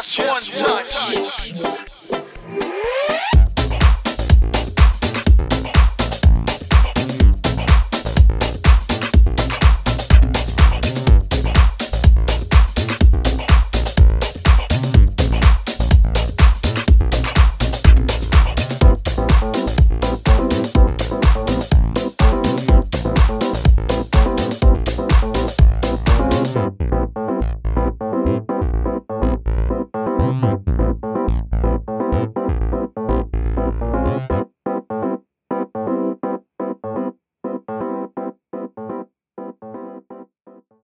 Just one time.